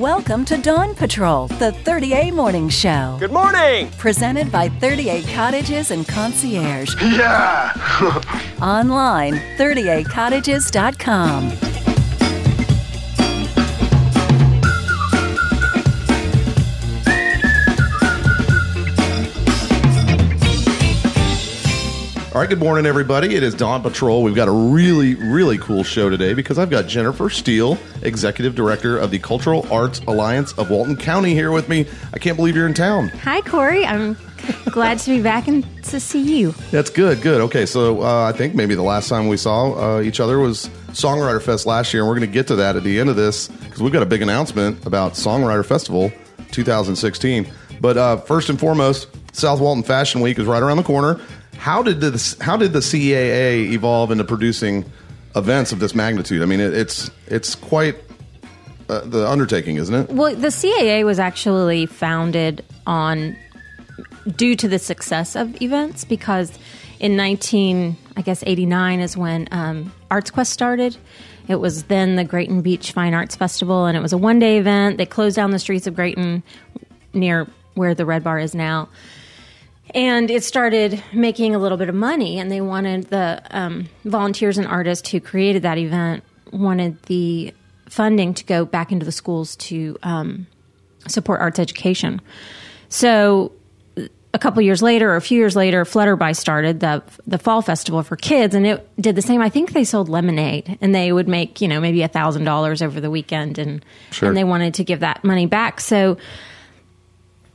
Welcome to Dawn Patrol, the 30A Morning Show. Good morning. Presented by 30A Cottages and Concierge. Yeah. Online, 30acottages.com. All right, good morning, everybody. It is Dawn Patrol. We've got a really, really cool show today because I've got Jennifer Steele, Executive Director of the Cultural Arts Alliance of Walton County, here with me. I can't believe you're in town. Hi, Corey. I'm glad to be back and to see you. That's good, good. Okay, so uh, I think maybe the last time we saw uh, each other was Songwriter Fest last year, and we're going to get to that at the end of this because we've got a big announcement about Songwriter Festival 2016. But uh, first and foremost, South Walton Fashion Week is right around the corner. How did the how did the CAA evolve into producing events of this magnitude? I mean, it, it's it's quite uh, the undertaking, isn't it? Well, the CAA was actually founded on due to the success of events because in 19 I guess 89 is when um, Arts Quest started. It was then the Grayton Beach Fine Arts Festival, and it was a one day event. They closed down the streets of Grayton near where the Red Bar is now and it started making a little bit of money and they wanted the um, volunteers and artists who created that event wanted the funding to go back into the schools to um, support arts education. So a couple years later or a few years later flutterby started the the fall festival for kids and it did the same. I think they sold lemonade and they would make you know maybe a thousand dollars over the weekend and Sure. and they wanted to give that money back. So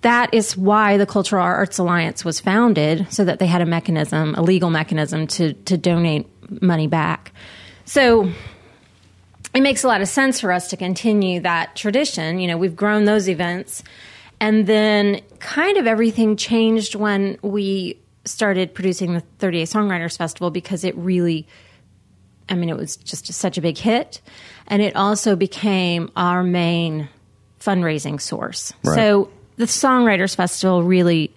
that is why the Cultural Arts Alliance was founded, so that they had a mechanism, a legal mechanism to to donate money back. So it makes a lot of sense for us to continue that tradition. You know, we've grown those events, and then kind of everything changed when we started producing the 30A Songwriters Festival because it really I mean, it was just such a big hit. And it also became our main fundraising source. Right. So the Songwriters Festival really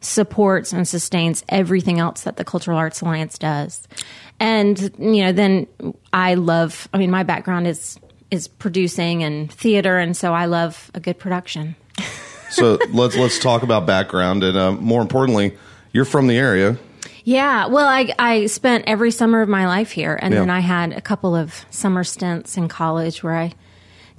supports and sustains everything else that the Cultural Arts Alliance does. And, you know, then I love, I mean, my background is is producing and theater and so I love a good production. So let's let's talk about background and uh, more importantly, you're from the area. Yeah, well, I I spent every summer of my life here, and Yeah. then I had a couple of summer stints in college where I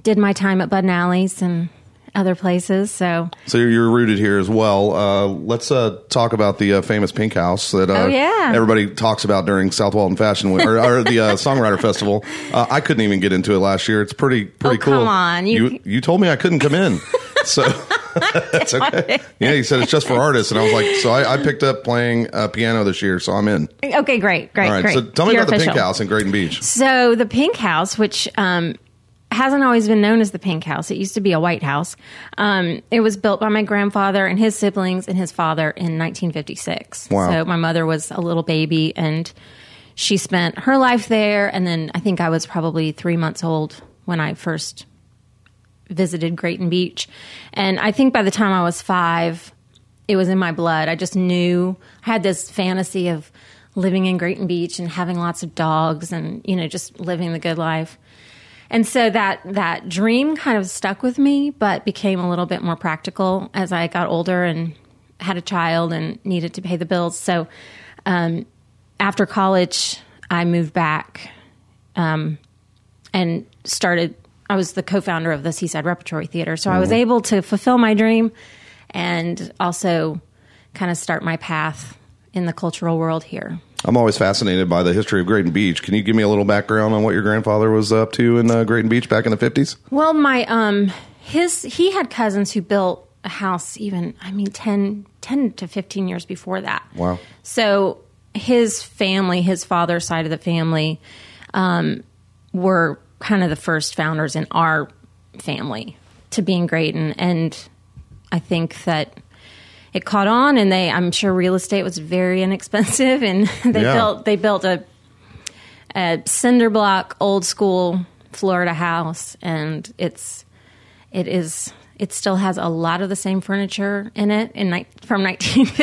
did my time at Bud and Alley's and other places. So So you're, rooted here as well. Uh, let's uh, talk about the uh, famous Pink House that uh, Oh, yeah. everybody talks about during South Walton Fashion Week or, or the uh, Songwriter Festival. Uh, I couldn't even get into it last year. It's pretty pretty Oh, cool. come on. you You- you told me I couldn't come in, so that's okay. Yeah, he said it's just for artists, and I was like, so I, I picked up playing uh, piano this year, so I'm in. okay, great, great, All right, great. so tell me You're about the Pink. House in Grayton Beach. So the Pink House, which um, hasn't always been known as the Pink House, it used to be a White House. Um, it was built by my grandfather and his siblings and his father in 1956. Wow. So my mother was a little baby and she spent her life there. And then I think I was probably three months old when I first visited Grayton Beach. And I think by the time I was five, it was in my blood. I just knew I had this fantasy of living in Grayton Beach and having lots of dogs and you know just living the good life. And so that that dream kind of stuck with me, but became a little bit more practical as I got older and had a child and needed to pay the bills. So um, after college, I moved back um, and started. I was the co-founder of the Seaside Repertory Theater, so I was able to fulfill my dream and also kind of start my path in the cultural world here. I'm always fascinated by the history of Grayton Beach. Can you give me a little background on what your grandfather was up to in uh, Grayton Beach back in the 50s? Well, my um his he had cousins who built a house even I mean 10, 10 to 15 years before that. Wow. So his family, his father's side of the family um were kind of the first founders in our family to be in Grayton and I think that it caught on and they I'm sure real estate was very inexpensive and they Yeah. built they built a a cinder block old school Florida house and it's it is it still has a lot of the same furniture in it in ni- from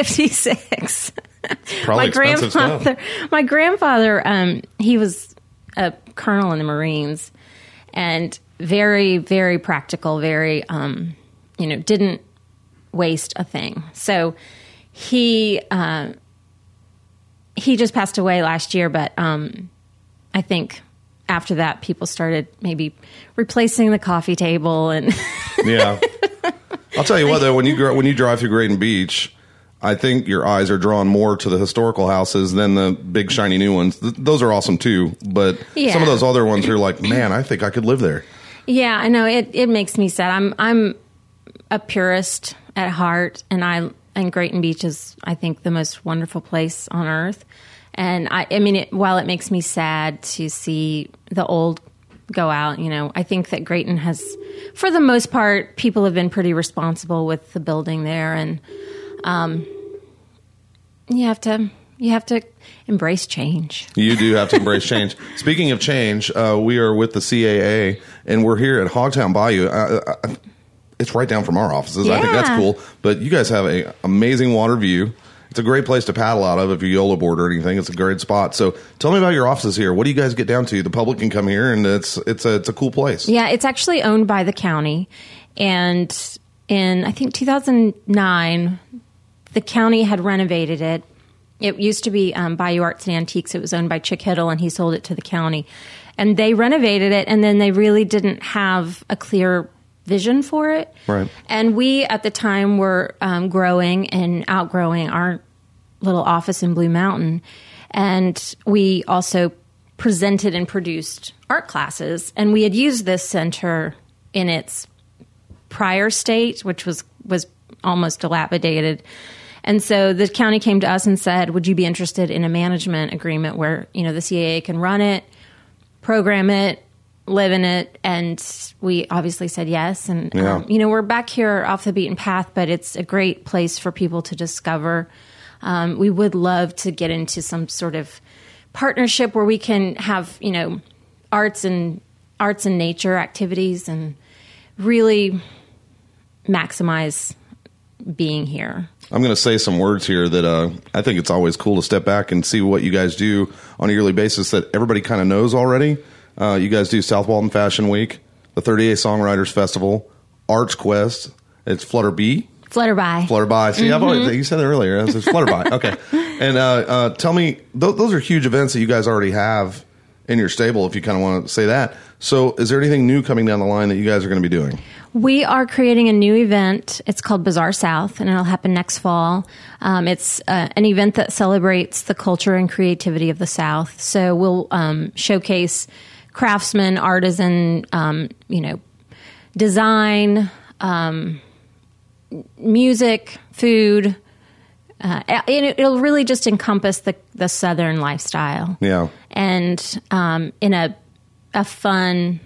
1956. Probably my expensive stuff. grandfather my grandfather um he was a colonel in the Marines and very, very practical, very, um, you know, didn't waste a thing. So he, uh, he just passed away last year, but um, I think after that, people started maybe replacing the coffee table and Yeah. I'll tell you what though, when you gr- when you drive through Grayton Beach, I think your eyes are drawn more to the historical houses than the big shiny new ones. Th- those are awesome too, but Yeah. some of those other ones are like, man, I think I could live there. Yeah, I know it. It makes me sad. I'm I'm a purist at heart, and I and Grayton Beach is I think the most wonderful place on earth. And I, I mean, it, while it makes me sad to see the old go out, you know, I think that Grayton has, for the most part, people have been pretty responsible with the building there, and um, you have to you have to embrace change. You do have to embrace change. Speaking of change, uh, we are with the CAA, and we're here at Hogtown Bayou. Uh, uh, it's right down from our offices. I think that's cool. But you guys have a amazing water view. It's a great place to paddle out of if you YOLO board or anything. It's a great spot. So tell me about your offices here. What do you guys get down to? The public can come here, and it's it's a it's a cool place. Yeah, it's actually owned by the county. And in, I think, 2009, the county had renovated it. It used to be um, Bayou Arts and Antiques. It was owned by Chick Hiddle, and he sold it to the county. And they renovated it, and then they really didn't have a clear vision for it. Right. And we, at the time, were um, growing and outgrowing our little office in Blue Mountain. And we also presented and produced art classes. And we had used this center in its prior state, which was, was almost dilapidated. And so the county came to us and said, Would you be interested in a management agreement where, you know, the CAA can run it, program it, live in it? And we obviously said yes. And, Yeah. um, you know, we're back here off the beaten path, but it's a great place for people to discover. Um, we would love to get into some sort of partnership where we can have, you know, arts and arts and nature activities and really maximize being here. I'm going to say some words here that uh, I think it's always cool to step back and see what you guys do on a yearly basis that everybody kind of knows already. Uh, you guys do South Walton Fashion Week, the 30A Songwriters Festival, Arts Quest. It's Flutter Bee. Flutterby. Flutterby. See, I've already, you said that earlier. It's it's Flutterby. Okay. And uh, uh, tell me, th- those are huge events that you guys already have in your stable, if you kind of want to say that. So, is there anything new coming down the line that you guys are going to be doing? We are creating a new event. It's called Bazaar South, and it'll happen next fall. Um, it's uh, an event that celebrates the culture and creativity of the South. So we'll um, showcase craftsmen, artisan, um, you know, design, um, music, food. Uh, and it, it'll really just encompass the the Southern lifestyle Yeah. and um, in a a fun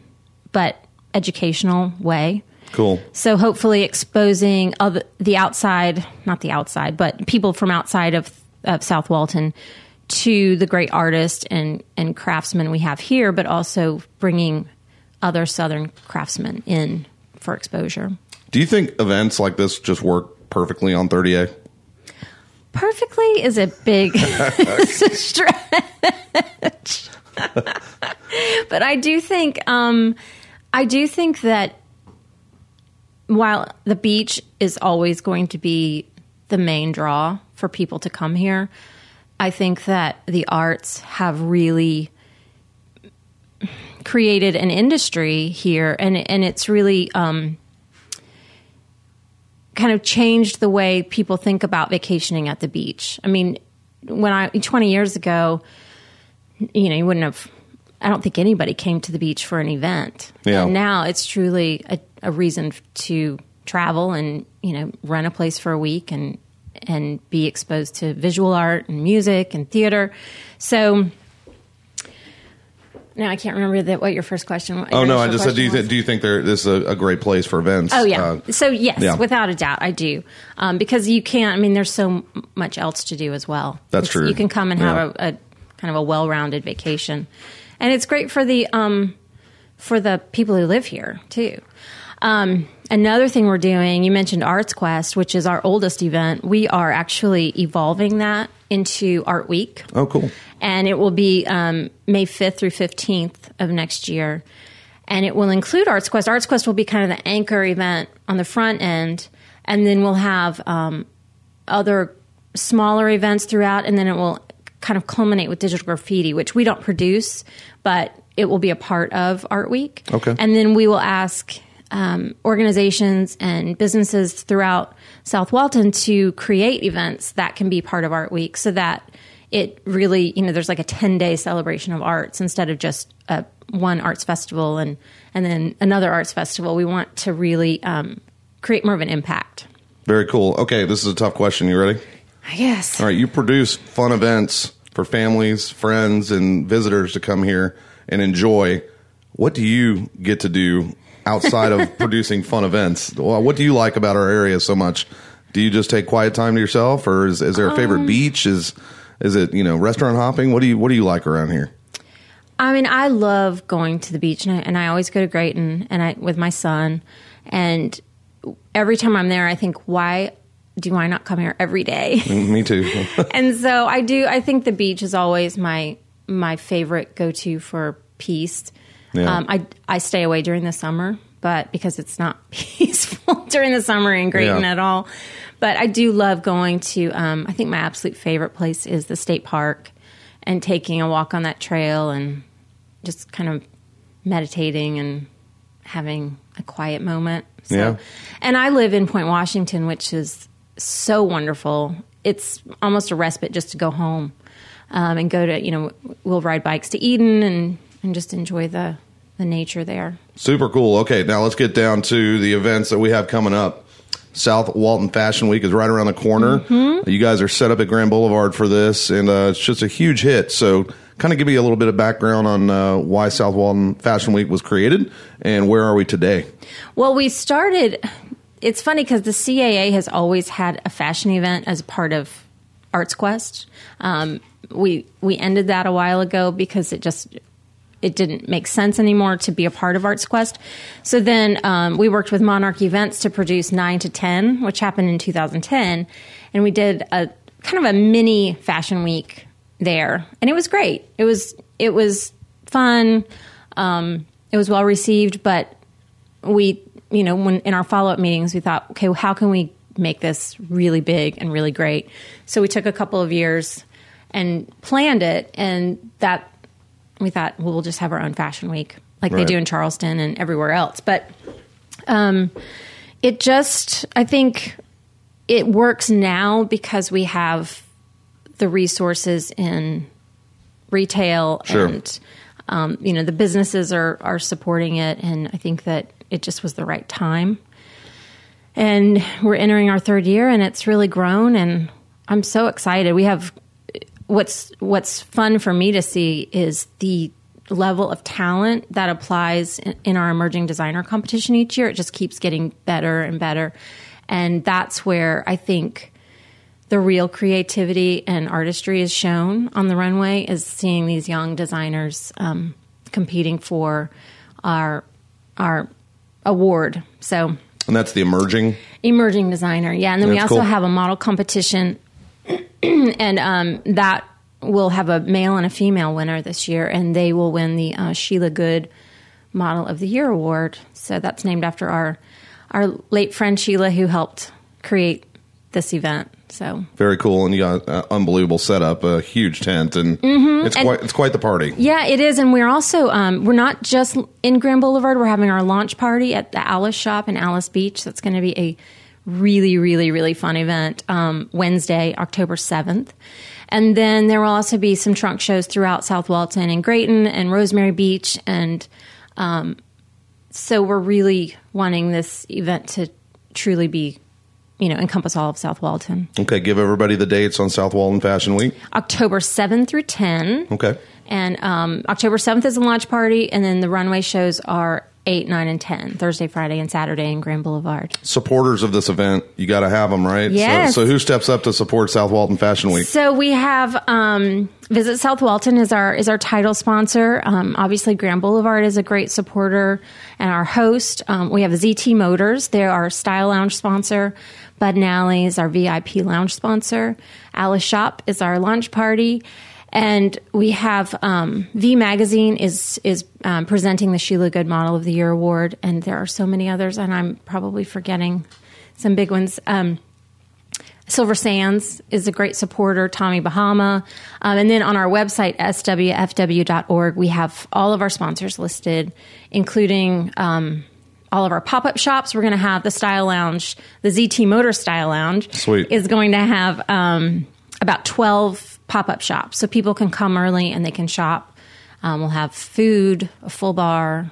but educational way. Cool. So hopefully exposing other, the outside, not the outside, but people from outside of, of South Walton to the great artists and, and craftsmen we have here, but also bringing other Southern craftsmen in for exposure. Do you think events like this just work perfectly on 30A? Perfectly is a big stretch. but I do think um, I do think that while the beach is always going to be the main draw for people to come here, I think that the arts have really created an industry here, and and it's really um, kind of changed the way people think about vacationing at the beach. I mean, when I 20 years ago, you know, you wouldn't have. I don't think anybody came to the beach for an event. Yeah. And now it's truly a, a reason to travel and you know rent a place for a week and and be exposed to visual art and music and theater. So now I can't remember that what your first question. was. Oh no, I just said, do you th- do you think there this is a, a great place for events? Oh yeah. Uh, so yes, yeah. without a doubt, I do um, because you can't. I mean, there's so m- much else to do as well. That's It's- true. You can come and have Yeah. a, a kind of a well-rounded vacation, and it's great for the um, for the people who live here too. Um, another thing we're doing, you mentioned Arts Quest, which is our oldest event. We are actually evolving that into Art Week oh, cool. and it will be um, May 5th through 15th of next year. and it will include Arts Quest. Arts Quest will be kind of the anchor event on the front end, and then we'll have um, other smaller events throughout, and then it will kind of culminate with digital graffiti, which we don't produce, but it will be a part of Art Week. Okay. And then we will ask um, organizations and businesses throughout South Walton to create events that can be part of Art Week so that it really, you know, there's like a 10 day celebration of arts instead of just a, one arts festival and, and then another arts festival. We want to really um, create more of an impact. Very cool. Okay, this is a tough question. You ready? Yes. All right, you produce fun events for families, friends, and visitors to come here and enjoy. What do you get to do outside of producing fun events? What do you like about our area so much? Do you just take quiet time to yourself, or is, is there a favorite um, beach? Is is it you know restaurant hopping? What do you what do you like around here? I mean, I love going to the beach, and I, and I always go to Grayton, and I with my son, and every time I'm there, I think, why do I not come here every day? Mm, me too. and so I do. I think the beach is always my my favorite go to for peace. Yeah. Um, I I stay away during the summer, but because it's not peaceful during the summer in Grayton Yeah. at all. But I do love going to. Um, I think my absolute favorite place is the state park, and taking a walk on that trail and just kind of meditating and having a quiet moment. So, Yeah. And I live in Point Washington, which is so wonderful. It's almost a respite just to go home um, and go to, you know, we'll ride bikes to Eden and, and just enjoy the, the nature there. Super cool. Okay, now let's get down to the events that we have coming up. South Walton Fashion Week is right around the corner. You guys are set up at Grand Boulevard for this, and uh, it's just a huge hit. So, kind of give me a little bit of background on uh, why South Walton Fashion Week was created and where are we today? Well, we started. It's funny because the CAA has always had a fashion event as part of Arts Quest. Um, we we ended that a while ago because it just it didn't make sense anymore to be a part of Arts Quest. So then um, we worked with Monarch Events to produce Nine to Ten, which happened in 2010, and we did a kind of a mini fashion week there, and it was great. It was it was fun. Um, it was well received, but we, you know, when in our follow up meetings, we thought, okay, well, how can we make this really big and really great? So we took a couple of years and planned it, and that we thought, well, we'll just have our own fashion week like they do in Charleston and everywhere else. But um, it just, I think it works now because we have the resources in retail Sure. and um, you know the businesses are are supporting it and i think that it just was the right time and we're entering our third year and it's really grown and i'm so excited we have what's what's fun for me to see is the level of talent that applies in, in our emerging designer competition each year it just keeps getting better and better and that's where i think the real creativity and artistry is shown on the runway is seeing these young designers um, competing for our our award. So And that's the emerging. emerging designer, yeah. And then we also cool. have a model competition, and um, that will have a male and a female winner this year, and they will win the uh, Sheila Good Model of the Year award. So that's named after our our late friend Sheila, who helped create this event. So Very cool, and you got uh, unbelievable setup, a huge tent, and it's quite it's quite the party. Yeah, it is, and we're also um, we're not just in Grand Boulevard. We're having our launch party at the Alys Shop in Alys Beach. That's going to be a really, really, really fun event um, Wednesday, October seventh, and then there will also be some trunk shows throughout South Walton and Grayton and Rosemary Beach, and um, so we're really wanting this event to truly be, you know, encompass all of South Walton. Okay, give everybody the dates on South Walton Fashion Week. October seventh through ten. Okay, And um, October 7th is the launch party, and then the runway shows are 8, 9, and 10, Thursday, Friday, and Saturday in Grand Boulevard. supporters of this event, you got to have them, right? Yes. So, so who steps up to support South Walton Fashion Week? So we have um, Visit South Walton is our is our title sponsor. Um, obviously, Grand Boulevard is a great supporter and our host. Um, we have ZT Motors; they're our style lounge sponsor. Bud and Alley is our VIP lounge sponsor. Alys Shop is our launch party, And we have um, VIE Magazine is is um, presenting the Sheila Good Model of the Year award, and there are so many others, and I'm probably forgetting some big ones. Um, Silver Sands is a great supporter, Tommy Bahama. Um, and then on our website, swfw.org, we have all of our sponsors listed, including um, all of our pop up shops. We're going to have the Style Lounge, the ZT Motor Style Lounge, Sweet. is going to have um, about 12 pop up shops. So people can come early and they can shop. Um, we'll have food, a full bar,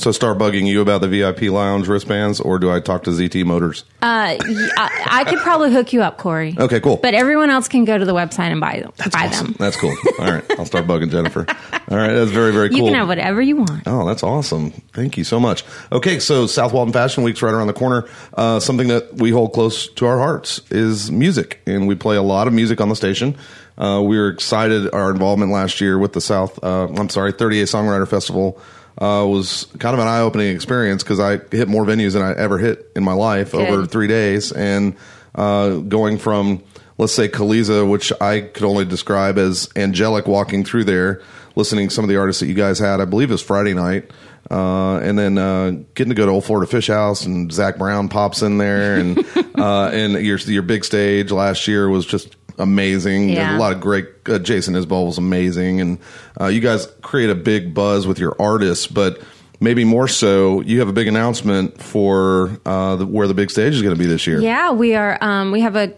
So start bugging you about the VIP lounge wristbands, or do I talk to ZT Motors? Uh, I, I could probably hook you up, Corey. Okay, cool. But everyone else can go to the website and buy them. buy them. That's cool. All right, I'll start bugging Jennifer. All right, that's very very cool. You can have whatever you want. Oh, that's awesome. Thank you so much. Okay, so South Walton Fashion Week's right around the corner. Uh, something that we hold close to our hearts is music, and we play a lot of music on the station. Uh, we were excited. Our involvement last year with the South, uh, I'm sorry, 30A Songwriter Festival uh, was kind of an eye opening experience because I hit more venues than I ever hit in my life Good. over three days. And uh, going from, let's say, Caliza, which I could only describe as angelic walking through there, listening to some of the artists that you guys had, I believe it was Friday night. Uh, and then uh, getting to go to Old Florida Fish House and Zac Brown pops in there, and uh, and your your big stage last year was just amazing. There's a lot of great. Uh, Jason Isbell was amazing, and uh, you guys create a big buzz with your artists, but maybe more so, you have a big announcement for uh, the, where the big stage is going to be this year. Yeah, we are. Um, we have a.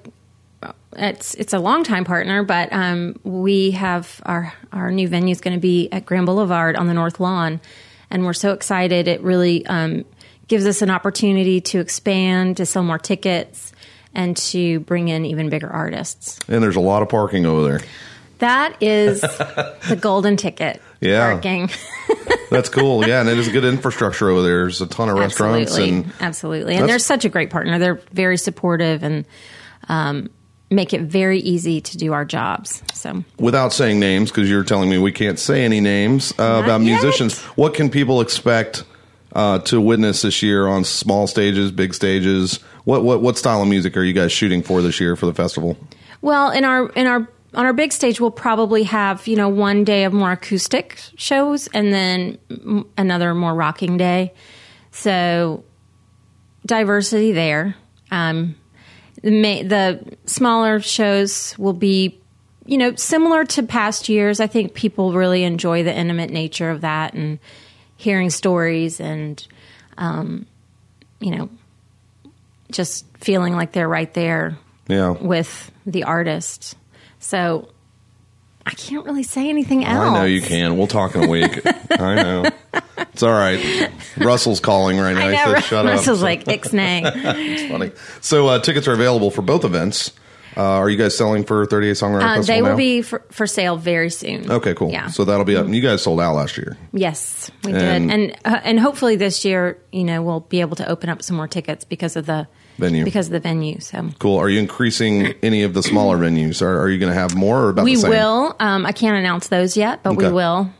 It's it's a longtime partner, but um, we have our our new venue is going to be at Grand Boulevard on the North Lawn, and we're so excited. It really um, gives us an opportunity to expand, to sell more tickets, and to bring in even bigger artists. And there's a lot of parking over there. That is the golden ticket. Yeah. Parking. That's cool. Yeah, and it is good infrastructure over there. There's a ton of restaurants and Absolutely. And they're such a great partner. They're very supportive and um, make it very easy to do our jobs. So without saying names, because you're telling me we can't say any names uh, about yet. musicians, what can people expect uh, to witness this year on small stages, big stages? What what what style of music are you guys shooting for this year for the festival? Well, in our in our on our big stage, we'll probably have you know one day of more acoustic shows, and then another more rocking day. So diversity there. Um, the, ma- the smaller shows will be, you know, similar to past years. I think people really enjoy the intimate nature of that and hearing stories and, um, you know, just feeling like they're right there Yeah, with the artist. So I can't really say anything else. I know you can. We'll talk in a week. I know. It's all right. Russell's calling right now. I he said, "Shut Russell's up." like ixnay. It's funny. So uh, tickets are available for both events. Uh, are you guys selling for 30A Songwriter Uh, Festival they will now? be for, for sale very soon. Okay, cool. Yeah. So that'll be up. You guys sold out last year. Yes, we And- did, and uh, and hopefully this year, you know, we'll be able to open up some more tickets because of the Venue. Because of the venue. So Cool. Are you increasing any of the smaller venues? Are, are you going to have more or about we will. Um, I can't announce those yet, but we will.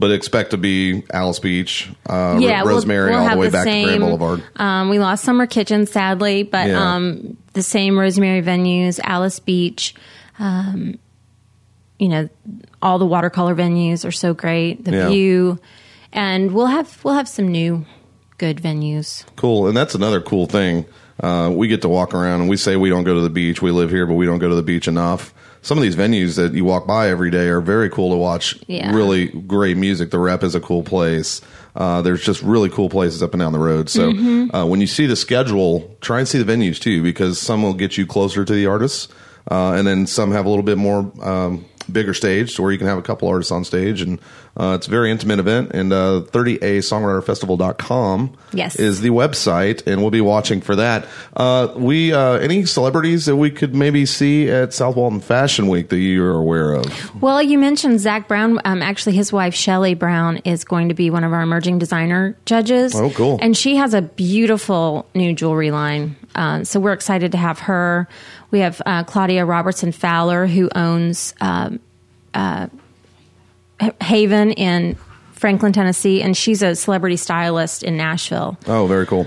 But expect to be Alys Beach, uh, Yeah, we'll- Rosemary, we'll all the way the back to Grand Boulevard. Um, we lost Summer Kitchen, sadly, but Yeah. um, the same Rosemary venues, Alys Beach. Um, you know, all the watercolor venues are so great. The Yeah. view, and we'll have we'll have some new good venues. Cool. And that's another cool thing. Uh, we get to walk around and we say we don't go to the beach. We live here, but we don't go to the beach enough. Some of these venues that you walk by every day are very cool to watch. Yeah. Really great music. The Rep is a cool place. Uh, there's just really cool places up and down the road. So Mm-hmm. uh, when you see the schedule, try and see the venues too, because some will get you closer to the artists, uh, and then some have a little bit more um, bigger stage, to where you can have a couple artists on stage, and uh, it's a very intimate event. And uh, 30asongwriterfestival.com Yes. is the website, and we'll be watching for that. Uh, we uh, any celebrities that we could maybe see at South Walton Fashion Week that you're aware of? Well, you mentioned Zac Brown. Um, actually, his wife Shelly Brown is going to be one of our emerging designer judges. Oh, cool. And she has a beautiful new jewelry line. Uh, so we're excited to have her. We have uh, Claudia Robertson Fowler, who owns um, uh, Haven in Franklin, Tennessee, and she's a celebrity stylist in Nashville. Oh, very cool.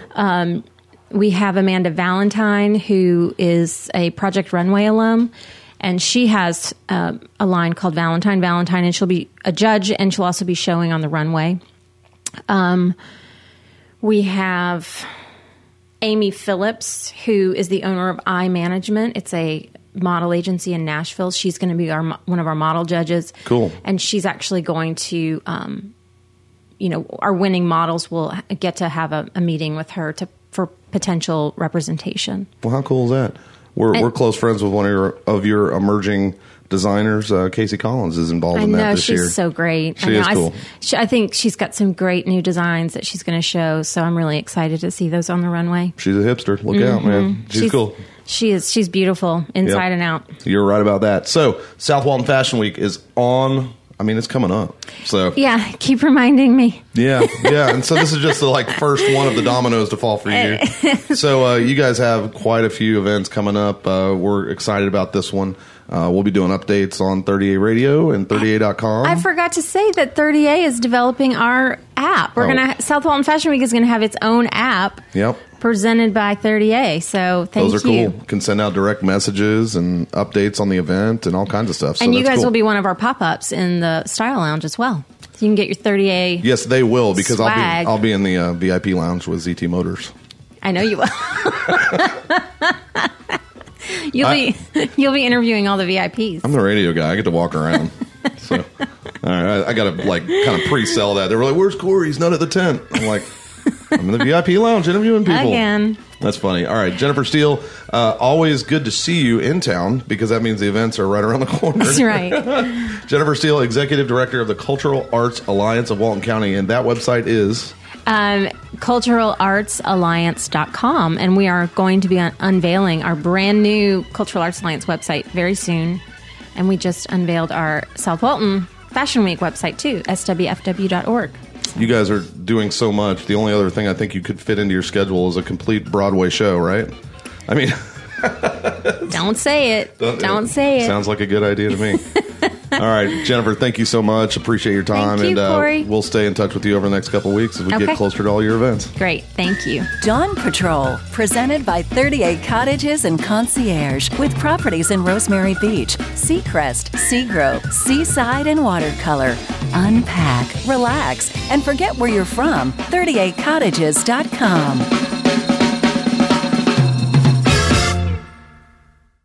We have Amanda Valentine, who is a Project Runway alum, and she has uh, a line called Valentine Valentine, and she'll be a judge, and she'll also be showing on the runway. Um, we have Amy Phillips, who is the owner of Eye Management. It's a model agency in Nashville. She's going to be our one of our model judges. Cool. And she's actually going to, um, you know, our winning models will get to have a, a meeting with her to for potential representation. Well, how cool is that? We're, And- we're close friends with one of your of your emerging designers. Uh, Casey Collins is involved I in that this she's year. so great. She I know. is I, cool. she, I think she's got some great new designs that she's going to show. So I'm really excited to see those on the runway. She's a hipster. Look out, man. She's, cool. She is. She's beautiful inside Yep. and out. You're right about that. So, South Walton Fashion Week is on. I mean, it's coming up. So, Yeah, keep reminding me. yeah, yeah. And so this is just the like first one of the dominoes to fall for you. so uh, you guys have quite a few events coming up. Uh, we're excited about this one. Uh, we'll be doing updates on 30A Radio and 30A.com. I forgot to say that 30A is developing our app. We're Oh. gonna South Walton Fashion Week is gonna have its own app Yep. Presented by 30A. So thank you. Those are you. cool. Can send out direct messages and updates on the event and all kinds of stuff. So and you guys cool. will be one of our pop ups in the Style Lounge as well. So you can get your 30A. Yes, they will because I'll be I'll be in the uh, VIP lounge with ZT Motors. I know you will. you'll be you'll be interviewing all the VIPs. I'm the radio guy. I get to walk around. so, all right, I, I got to like kind of pre-sell that. They were like, "Where's Corey? He's not at the tent." I'm like, "I'm in the VIP lounge interviewing people." Again. That's funny. All right, Jennifer Steele. Uh, always good to see you in town because that means the events are right around the corner. That's right. Jennifer Steele, executive director of the Cultural Arts Alliance of Walton County, and that website is. um, culturalartsalliance.com and we are going to be un- unveiling our brand new cultural arts alliance website very soon and we just unveiled our south walton fashion week website too swfw.org You guys are doing so much. The only other thing I think you could fit into your schedule is a complete Broadway show, right? I mean, don't say it don't say it Sounds like a good idea to me. All right, Jennifer, thank you so much. Appreciate your time, Thank you, and uh, we'll stay in touch with you over the next couple of weeks as we Okay. get closer to all your events. great thank you Dawn Patrol, presented by 30A Cottages and Concierge, with properties in Rosemary Beach, Seacrest, Seagrove, Seaside, and Watercolor. Unpack, relax, and forget where you're from. 30acottages.com.